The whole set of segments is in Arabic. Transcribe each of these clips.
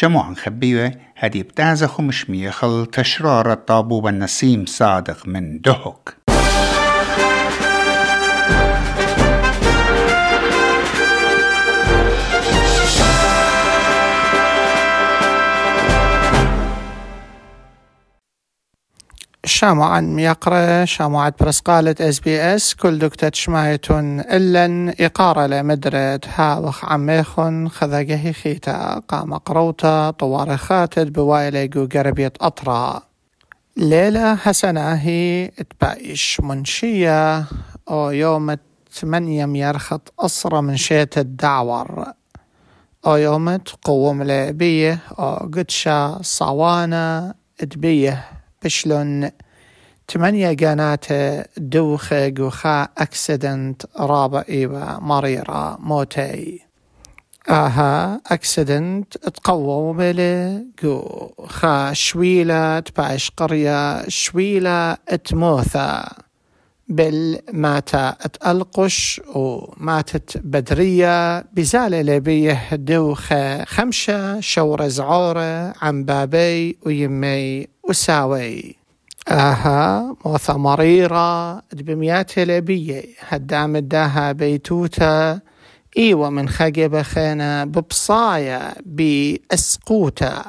شموعن خبيوة هدي بتازخ مشميخل تشرار الطابوب النسيم صادق من دهك شامعا ميقرة شامعة برسقالة إس بي إس كل دكتة شمايتون إلا إقارة لمدرد هاوخ عميخن خذاقه خيتا قام قروتا خاتد بوايلة قربية أطرا. ليلة حسنة هي إتبايش منشية أو يوم ثمانية ميرخط أسرة من شيت الدعور. أو يوم تقوم لبيه أو قدشة صوانة ادبيه بشلون تمانية قنات دوخة قوخا أكسيدنت رابع ايوة مريرة موتي. آها أكسيدنت تقوم بلي قو خا شويلة تباش قرية شويلة تموثة بالماتا تألقش وماتت بدرية بزالة لبيه دوخة خمشة شورة زعورة عن بابي ويمي وساوي. آها موثة مريرة بميات لبية هدام الداها بيتوتا. إيوة من خقبة خينا ببصايا بأسقوتا.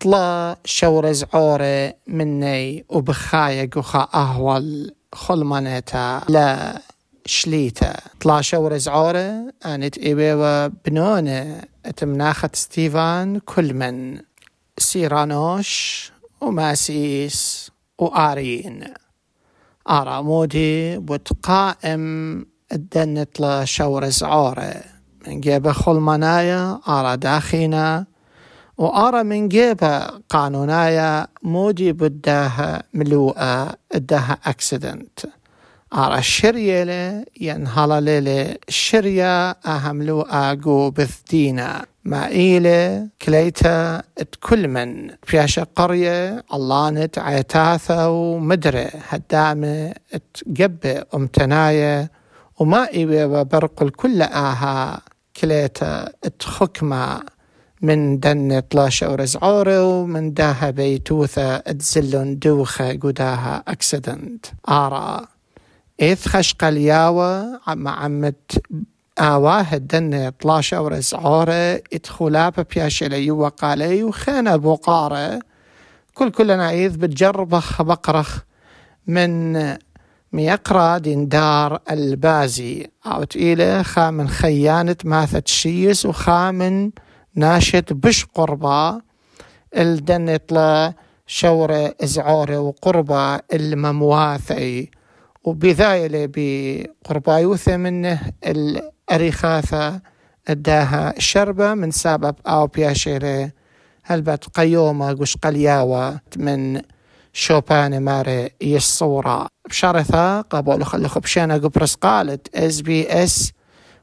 طلا شور زعورة مني وبخايا قخا أهول. خلمانيتا لا شليتا. طلع شور زعورة انت ايبيوا بنونة اتمناخت ستيفان كل من سيرانوش وماسيس وآرين. آرا مودي بتقائم الدنت شور زعورة من جيبة خلمنايا آرا داخينا. وآرا من جيبه قانونايا مودي بداها ملوءة اداها اكسيدنت آرا الشرية ينهلا ليلة الشرية أهملو آقو بثدينا مائيلة كليتا كل من. فياشة قرية اللانت عيتاثة ومدرة هدامة تقبة أمتناية وما إيوة برق الكل آها كليتا تخكمة. من دن طلاشة ورزعورة ومن داها بيتوثة تزلون دوخة قداها أكسيدنت آرا إذ خشق الياوة مع عمت آواه الدن طلاش أورز عورة إدخلابة بياشلي وقالي وخينا بوقارة كل كلنا إذ بتجربخ بقرخ من ميقرا دار البازي أو تقيلة خا من خيانة ماثة شيس وخا من ناشط بش قربا الدن طلا شورة إزعورة وقربة الممواثي وبذايلة بقربايوثة منه الأريخاثة اداها الشربة من سبب أو بياشيري هلبت قيومة قش قلياوة من شوبان ماري يصورة بشرثة قبول خلق بشينا قبرس قالت اس بي اس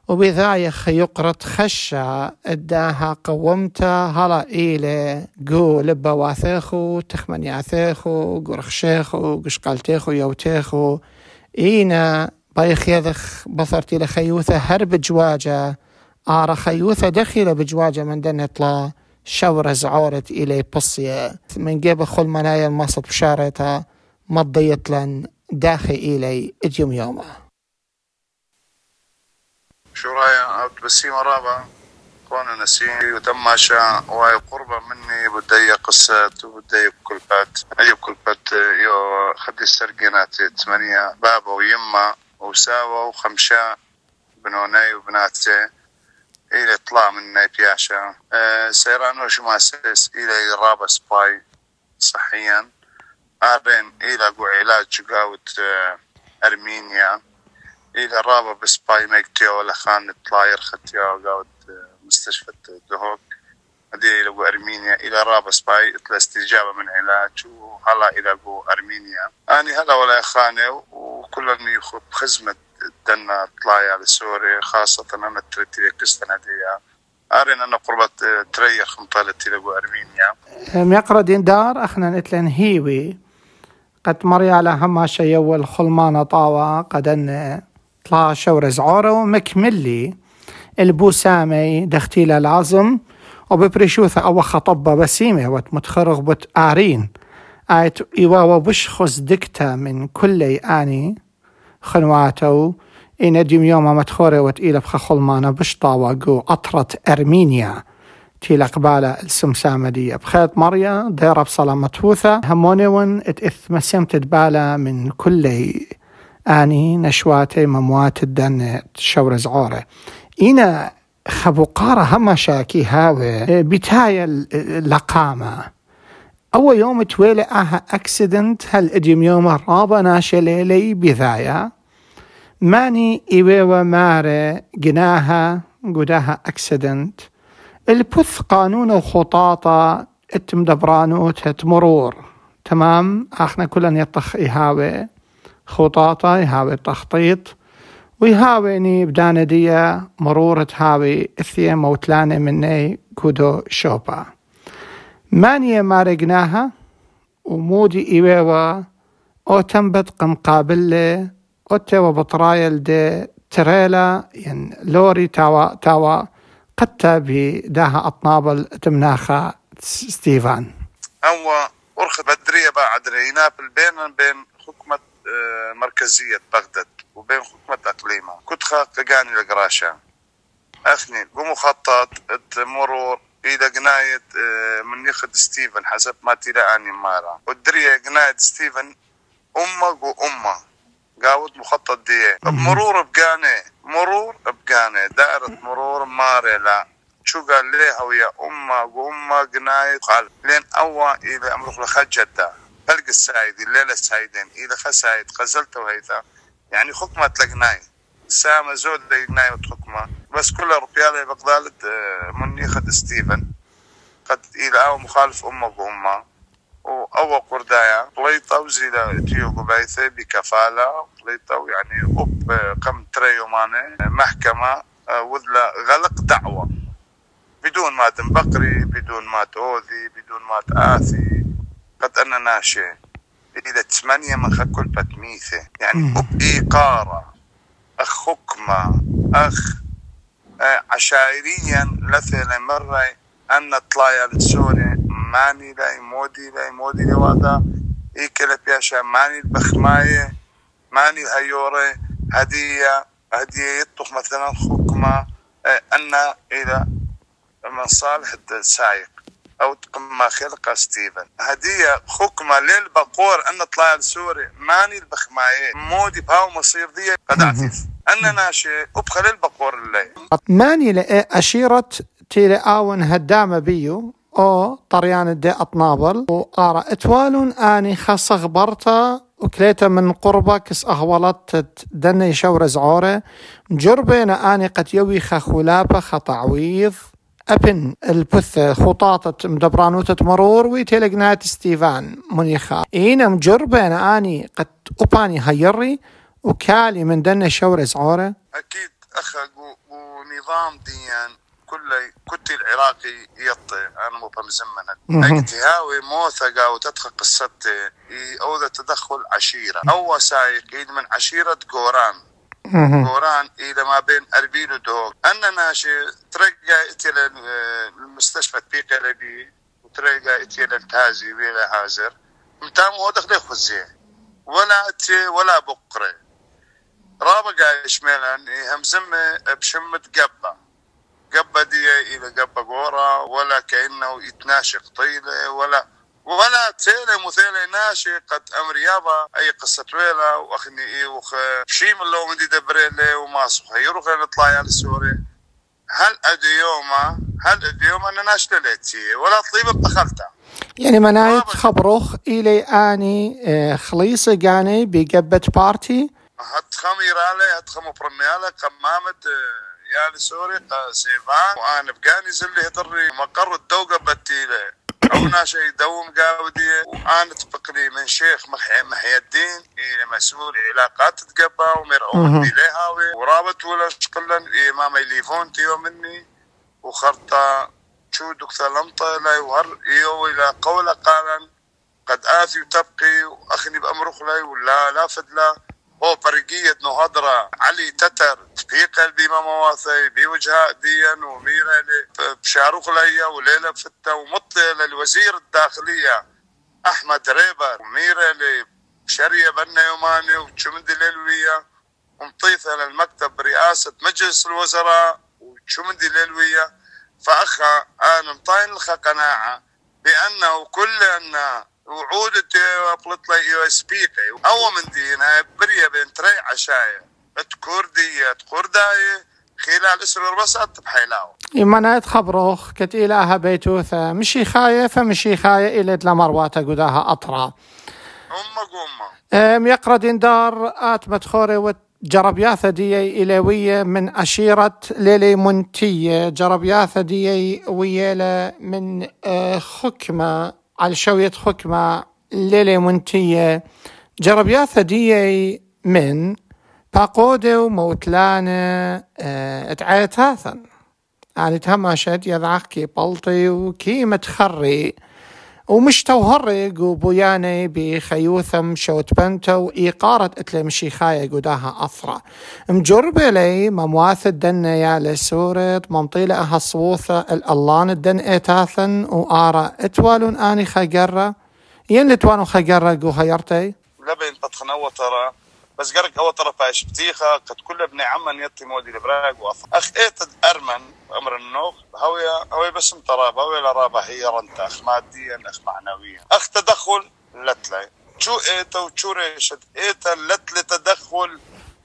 وبذايخ يقرط خشة إداها قومتا هلا إيلي قو لبا واثيخو تخمن ياثيخو قرخشيخو قشقالتيخو يوتيخو. إينا بايخ يذخ بصرتي لخيوثة هرب جواجة آر خيوثة دخل بجواجة من دن إطلا. شورة زعورت إلي بصية. من قبل خل منايا المصد بشارتها مضيت لن داخل إلي إديوم يومه شو رايا بسيمة رابعة كون نسيني ودماشا واي قربة مني. بدي قصة. وبدي بكل بات أي بكل بات يو خدي السرقينات ثمانية. بابا ويما وساوة وخمشة. بنوني وبناتي. إلى طلع من بياشا. أه سيرانو شماسس إلى رابا سباي. صحيا. أرين إلى علاج. قاوت أه أرمينيا. إلى رابا بسباي ميكتيو ولا خان طلاير ختيو قاوت مستشفى دهوك هذه لقو أرمينيا. إلى رابا سباي إتلا استجابة من علاج وهلا إلى قو أرمينيا. أني هلا ولا خانة وكل يخب خزمة دنا طلايا لسوريا خاصة أنا ترتي كستنا دي أرين أنا قربة تريخ مطالتي لقو أرمينيا. ميقرا دين دار أخنا نتلن هيوي. قد مري على هما شي أول خلمانة طاوة قد أن طلا شورز عورة ومكملي. البوسامي دختيل العظم وببريشوثة أو خطبة بسيمة وتمتخرغ بت آرين. آيت إيوا وبشخص دكتا من كل آني. خنواتو إن ديم يوم متخورة وتقيلة بخخل مانا بشطا جو أطرت أرمينيا. تيلا قبالة السمسامة دي بخيط مريا ديرة بصلاة متوثة همونيون إت مسيم تدبالة من كل نشواتي مموات الدن شور زعورة إنا خبقارة هما شاكي هاوي بتاية اللقامة أول يوم تويلي آها أكسيدنت هل إديم يوم الرابع ناشي ليلي بذايا ماني إيويوا ماري جناها قداها أكسيدنت البث قانون وخطاطة اتم دبرانوت مرور تمام آخنا كلنا يطخ إهاوي خطاطة يهاوي تخطيط. ويهاويني بداندية مرورة هاوي اثيا موتلانة مني كودو شوبا. مانية مارقناها ومودي إيويوا أو تنبت قم قابلة أو تيوا بطرايل دي تريلا يعني لوري تاوا تاوا قتا بداها أطنابل تمناخا ستيفان. أو أرخ بدرية بعد رينابل بين بين حكمة مركزية بغداد وبين حكمة أقليمة كنت خاقاني لقراشة أثني بمخطط مرور إلى قناية آه، من يخد ستيفن حسب ما تلاقاني مارا. والدرية قناية ستيفن أمك وأمه قاود مخطط دي. مرور بقاني مرور بقاني. دائرة مرور ماري لا. شو قال ليها ويا أمة وأمه قناية قال لين أوا إلى أمرخ لخجدة فلق السايد الليلة السايدين إلى خسايد غزلت وهيثا يعني خكمة لقناي. سامة زود لقناي وتخكمة بس كل ربيالي بقدالة آه، من يخد ستيفن. قد إلى أو مخالف أمه وأمه. وأول قردايا. قليطة وزيلة تيو قبايثة بكفالة. قليطة يعني أب قم تريو ماني محكمة آه، وذلا غلق دعوة. بدون ما بقري بدون ما تأوذي بدون ما تآثي. قد أنا ناشي إذا ثمانية من كل بتميثة. يعني إيقارة. أخ حكمة. أخ آه، عشائريا لثة مرة أن طلايا للسوري ماني لاي مودي لاي مودي لوادا إيكلا بياشا ماني البخماية. ماني الهيورة. هدية. هدية يطخ مثلا حكمة. آه، أن إلى من صالح أو ما خلق ستيفن. هدية حكمة للبقور أن طلع السوري. ماني البخماية. مودي بهاو مصير دي قد عفيف أنا ناشي. أبخل البقور اللي ماني لأشيرة تيري آون هدامة بيو. أو طريان دي أطنابل. وقارا إتوالون آني خاصة غبرتا. وكليتا من قربة كس اهولت دني شور زعورة جربين آني قد يوي خخولابة خطعويض أبن البث خطاطة مدبرانوتة مرور ويتلقنات ستيفان منيخا إينا مجربين أني قد أباني هيري وكالي من دني شور زعورة. أكيد أخا ونظام ديان كل كنت العراقي يطي. أنا مو بمزمن اجتي هاوي موثقة وتدخل قصتي. أو تدخل عشيرة. اول سايق من عشيرة قوران قوران إلى ما بين أربيل ودوغ أنا ماشي ترقى اتي المستشفى بيقلبي وترقى اتي للتازي ويلا هازر. متام هو دخل خزي. ولا اتي ولا بقرة. رابقة إشميلان همزمة بشمة قبة. قبة دي إلى قبة قورة ولا كأنه يتناشق طيلة ولا ولا تيلة مثيلة ناشي قد أمر يابا أي قصة ويلا وأخني إيه وخ شي من لو مدي دبريلي وما صخ يروح نطلع على سوري هل أدي يوما؟ هل أدي يوما أنا ناشلة ليتي ولا طيب دخلتها يعني منايت خبروخ إلي آني آه، خليصة قاني بقبة بارتي. هات خميرالي هات خمو برميالي قمامة آه، يا سوري سيفان وأنا بقاني زلي هدري مقر الدوقة بتيلة أو شيء دوم قاودية وأنا تبقلي من شيخ محي, محي الدين إيه مسؤول علاقات تقبا ومرعون لها ورابط ولا شكلا امام يليفون تيو مني. وخرطة شو دكتور لمطة لا يوهر يو إلى قول قالا قد آثي وتبقي وأخني بأمرخ لي ولا لا فدلا هو فرقية نهضرة علي تتر في قلبي ما مواثي بوجهاء ديا وميرة بشاروخ ليا وليلة فتة ومطلة للوزير الداخلية أحمد ريبر. وميرة بشرية بنا يوماني وشمد ليلوية. ومطيثة للمكتب برئاسة مجلس الوزراء وشمد ليلوية. فأخا أنا مطاين لخ قناعة بأنه كل أن وعود بلط لي يو إس بي أو من دينا بريا بين تري عشاية. تكردية تكرداية خلال إسر بس بحيلاو. إيمانا خبروخ كت إلها بيتوثة. مشي خاية فمشي خاية إلى لمرواتا قداها أطرا. أمك أمك أم يقرأ دار آت مدخوري جربياثة دي إلوية من أشيرة ليلي منتية. جربياثة دي ويلا من آه، خكمة. على شوية خكمة ليلي منتية جربياثة دي من باقودة وموتلانة آه اتعيتاثا يعني تهمشت يضعك بلطي وكي متخري. ومش توهرق وبوياني بخيوثم شوت بنتو إيقارة اتلي مشي خاية قداها أثرة مجربة لي ممواث الدن يا لسورة ممطيلة أها الألان الدن إتاثن وآرا إتوالون آني خقرة ين لتوانو خقرة قو هيرتي لبين تتخنوة ترى. بس قرق هو ترى فايش بتيخة قد كل ابن عمن يتي مودي البراق واثر اخ ايت أرمن أمر النوخ هوية هوية بس تراب هوية لرابة هي رنت أخ ماديا أخ معنويا. أخ تدخل لتلي شو ايتا وشو ريشت ايتا لتلي تدخل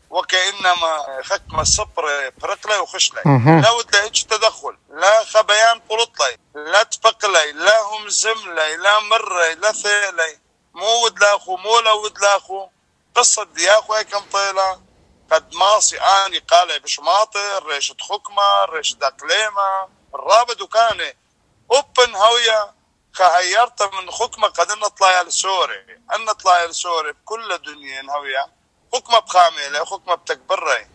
وكإنما ختم الصبر برقلي وخشلي لا ودا هيك تدخل. لا خبيان قلطلي لا تفقلي لا هم زملي لا مري لا ثيلي مو ود لاخو مو لا ود لاخو. قصة دياخو كم طيلة؟ قد ماصي آني قال بشماطر ريشة خكمة ريشة دقليمة الرابد وكان أوبن هوية خهيرت من خكمة قد نطلع لسوري. إن نطلع لسوري بكل دنيا هوية. خكمة بخاملة خكمة بتكبري.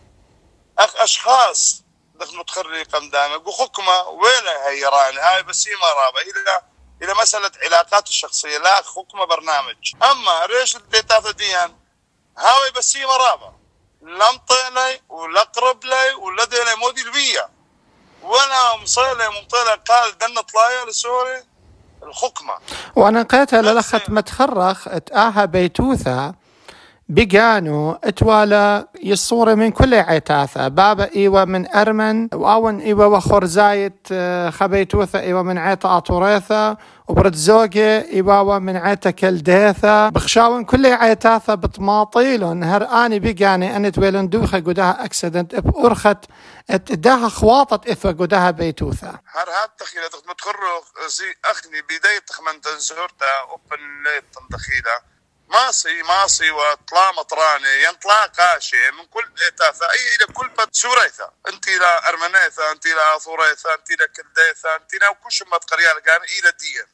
أخ أشخاص دخلوا تخري قمدانك وخكمة ويلا هيراني هاي بس هي مرابة إلى إلى مسألة علاقات الشخصية. لا خكمة برنامج. أما ريش الديتاتا ديان هاوي بس هي مرابة لم طيلي ولا قرب لي ولا ديلي مودي البية ولا مصيلي ممطيلي قال دن طلايا لسوري الخكمة وأنا قيتها للخت متخرخ اتآها بيتوثة. بقانو اتوالا يصورة من كل عتاثة بابا ايوة من أرمن وآون ايوة وخرزايت آه، خبيتوثة ايوة من عيتا اطوريثة وبرد زوجة ايوة من عيتا كلديثة بخشاون كل عتاثة بطماطيلون. هر آني بقاني أن تويلن دوخة قداها اكسدنت بأرخت اتداها خواطت اثوى قداها بيتوثة هر هاد تخيلة متخرج زي أخني بداية تخمن تنزورتا أوبن ليت تندخيلة ماصي ماصي وطلا مطراني ينطلا قاشي من كل إتاثة أي إلى كل بد سوريثة أنت إلى أرمنيثة أنت إلى ثوريثة أنت إلى كلديثة أنت إلى كل شمت قرية لقان إلى ديان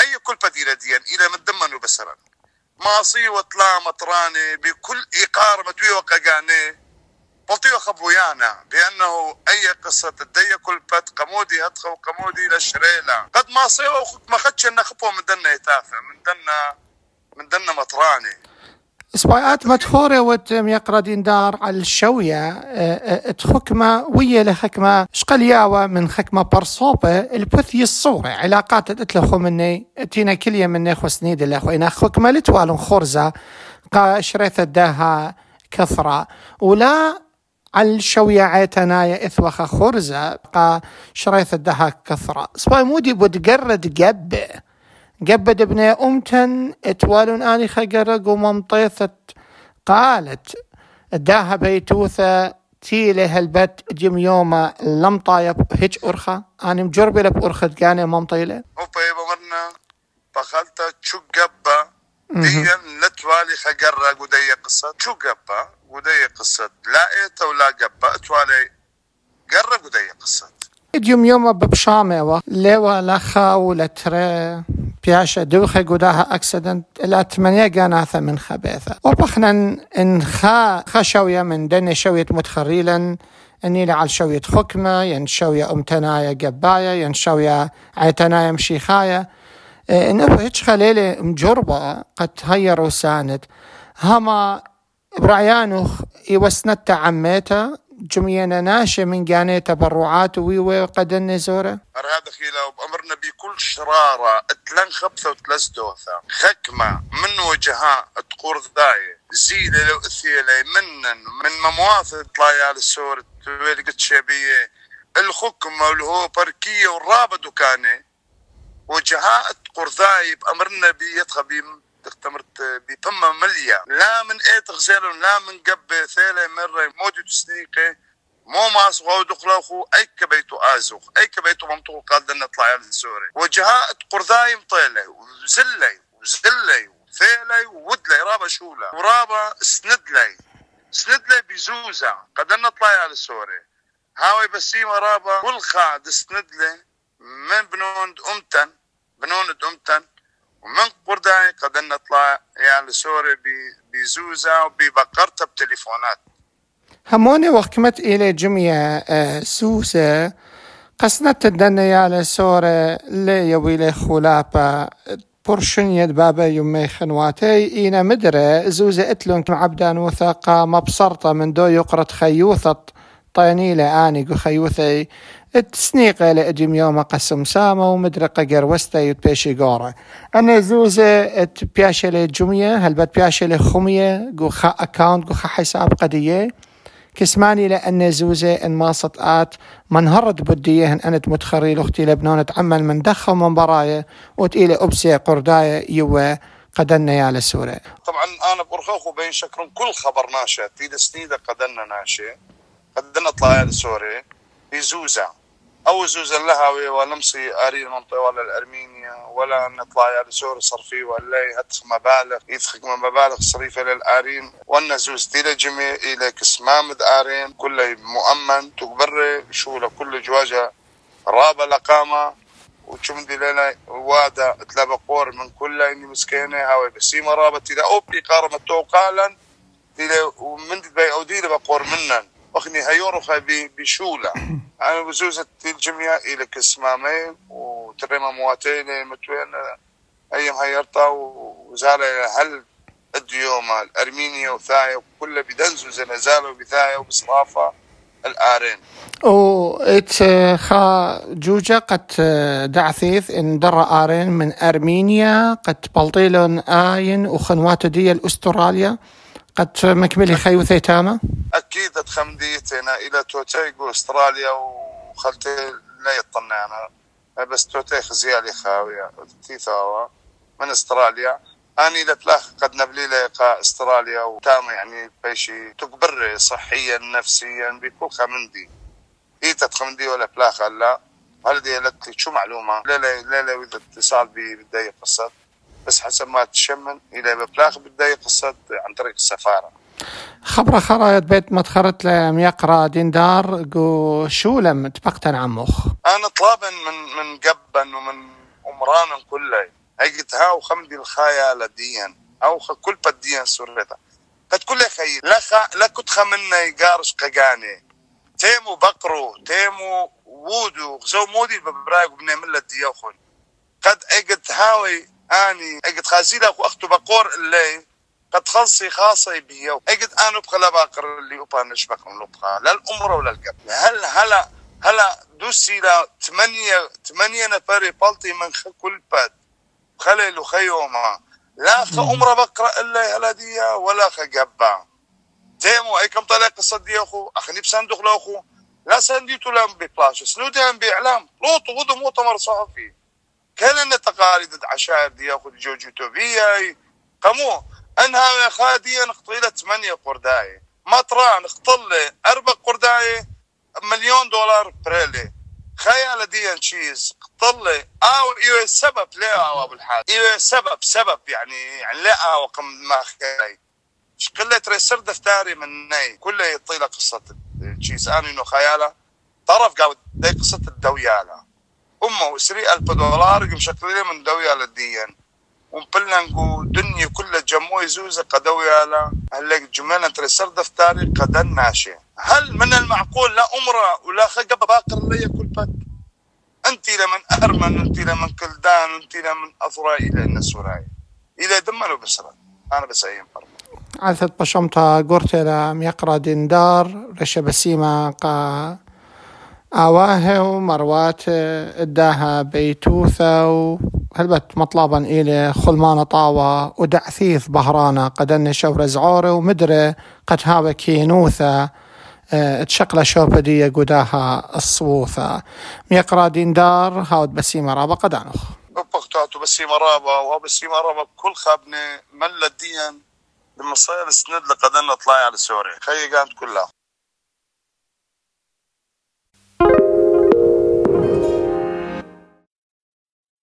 أي كل بد إلى ديان إلى مدمن وبسرا ماصي وطلا مطراني بكل إيقار متوي وقاقاني بلطيو خبويانا بأنه أي قصة الدية كل بد قمودي هتخو قمودي للشريلة قد ماصي ما خدش نخبو من دنا إتاثة من دنا من دنا مطراني. سبايات وتم يقرا دار على الشوية تخكمة ويا لخكمة شقلياوة من خكمة برصوبة البثي الصورة علاقات تتلخو مني تينا كلية مني خو سنيد اللي اخو خكمة لتوالن خرزة قا شريثة داها كثرة ولا على الشوية عيتنايا إثوخة خرزة قا شريثة داها كثرة سباي مودي بتقرد قبه قبد ابن أمتن اتوالون آني خقرق وممطيثت قالت داها بيتوثة تيله البت جم يوما لم طايب هيج أرخة؟ أنا مجربة لب أرخة كان ممطيلة وبا بمرنا بخلت شو قبة ديا لتوالي خقرق ودي قصة. شو قبة ودي قصة. لا إيتا ولا قبة اتوالي قرق ودي قصة. يوم يوم ببشامة لوا لخا ولا ترى بياشا دوخي قداها أكسدنت إلى ثمانية قناثة من خبيثة وبخنا إن خا خشوية من دن شوية متخريلا اني على شوية خكمة ين شوية أمتنايا قباية ين شوية عيتنايا مشيخاية إنه هيك خليلة مجربة قد تهير وساند هما برعيانوخ يوسنت عميتا جمينا ناشا من جاني تبرعات ويوي قد النزورة هذا خيلا وبأمرنا بكل شرارة أتلن خبثة وتلس دوثة. خكمة من وجهها تقور ذاي. زيلة لو اثيلة منن من ممواثل طلايا السور تويل شبية. الخكمة واللي هو بركية والرابة دكاني وجهاء قرذاي بأمرنا بيتخبي تختمرت بفم مليا. لا من إيه تغزيل لا من قب ثيلة مرة مودي تسنيقه مو ماس غو دخلوخو أي كبيتو آزوخ أي كبيتو ممطول قال دنا طلع السوري وجهاء قرذاي مطيلة وزلي وزلي وثيلي وودلي رابا شولة ورابا سندلي. سندلي بزوزة قد نطلع السوري هاوي بسيمة رابا خاد سندلي من بنوند أمتن بنوند أمتن ومن قرداي قد نطلع يعني سوري بزوزة وببقرتها بتليفونات. هموني وقمت إلى جميع آه، سوسة قسنت الدنيا يا سورة لي يويلي خلابة برشنيد بابا يمي خنواتي. إينا مدرة. زوزة اتلون عبدان وثاقة. مبصرطة من دو يقرط خيوثة. طينيلة آني خيوثي. تسنيقة لأجم يوم قسم سامة ومدرقة قروستا يتبيشي قورة أنا زوزة بياشة لجمية هل بات بياشة لخمية قو خا أكاونت قو خا حساب قدية. كسماني لأن زوزة إن ما صدقات من هرد بدية أنت متخري لأختي لبنان تعمل من دخل من براية وتإلى أبسي قرداية يوا قدنا يا لسورة. طبعا أنا برخوخ وبين شكرا كل خبر ناشئ تيد سنيدة قدنا ناشئ. قدنا طلع لسورة بزوزة أو زوز اللهوي ولا مصي اري المنطقة ولا الارمينيا ولا نطلع يا زور صرفي ولا يهتخ مبالغ يدخل مبالغ صريفة للأرين وأنا زوز تيلا جميع إلى كسمام ارين كله مؤمن تقبر شو لكل جواجة رابا لقامة وشمدي لنا وادا تلابا قور من كل إني مسكينة هاوي بسيمة رابا تيلا اوبي قارمة توقالا ومن بي اوديلا بقور منن. اخني هيورو خاي بشولة. أنا بزوزة الجميع إلى كسمامين وتريما مواتين متوين أيام هيرتا وزالة هل الديومة الارمينيا وثايا وكل بدنزو زنزالة وبثايا وبصرافة الآرين. أو إت خا جوجا قد دعثيث إن در آرين من أرمينيا قد بلطيلون آين وخنوات دي أستراليا قد مكملي خيو ثيتاما. أكيد تخمديتنا إلى توتيغو أستراليا وخلتي لا يطلع أنا. بس توتي خزيالي خاوية. تيثاوا من أستراليا. اني لتلاخ قد نبلي لقى أستراليا وتاما يعني بيشي تكبر صحيا نفسيا بكل خمندي. هي تتخمندي ولا بلاخ لا. هل دي لك شو معلومة؟ لا لا لا لا اذا اتصال بداية قصة بس حسب ما تشمن إلى ببلاغ بداية قصة عن طريق السفارة. خبر خرايط بيت ما تخرت لم يقرأ ديندار قو شو لم تبقتن عمخ أنا طلابا من من قبا ومن عمران كله. قلت هاو خمدي الخايا لديا أو كل بديا سرتا قد كل خي لا خ... لا كنت خمنا يقارش ققاني. تيمو بقرو تيمو وودو. غزو مودي ببراق بنعمل ديوخن قد اجت هاوي آني اجت خازيلا واختو بقور اللي قد خلصي خاصة بيو. أجد أنا بخلا باقر اللي أوبا نشبك من لبخا. لا الأمر ولا القبل هل هلا هلا دوسي لا ثمانية ثمانية نفر بلطي من كل باد خلي خيوما. لا خ أمر بقرأ إلا هلا ديا ولا خ قبا تيمو أي كم طلع قصة دي أخو؟ أخني بصندوق لاخو لا سنديتو لهم ببلاش. سنودهم بإعلام. لوط غدو مؤتمر صحفي. كان تقاليد عشائر دي أخو جوجو توبيا قمو. أنها خاديا نقطيله ثمانية قرداية مطران نقطل أربع قرداية مليون دولار بريلي. خيال دي تشيز قطل أو إيوه سبب لا أو أبو الحاج. إيوه سبب سبب يعني يعني لا أو قم ما خيالي. قلة ريسر دفتاري من ناي. كله يطيله قصة تشيز أنا انه خيالة. طرف قاعد دي قصة الدويالة. أمه وسري ألف دولار مشكلين من دويالة ديان. ومبلنقو دنيا كلها جمو يزوز قدوي على هلك جملة ترسر دفتاري قدن ناشي هل من المعقول لا أمرة ولا خقب باقر لي كل بك أنت لمن أرمن أنت لمن كلدان أنت لمن أثراء إلى النسوراي إلى دمنوا بسرة أنا بس أيام عثت بشمتا قرتلا ميقرا ديندار رشا بسيمة قا آواه ومروات إداها بيتوثة وهلبت مطلبا إلي خلمان طاوة ودعثيث بهرانا قدن شور زعورة ومدري قد هاوة كينوثة آه، تشقلة شوبدية قداها الصووثة. ميقرا ديندار هاود بسيمة رابا قدانوخ. بقطعته بسيمة رابا وبسيمة رابا كل خابني ملة ديا لما صاير سند لقدنا طلع على سوريا. خي قامت كلها.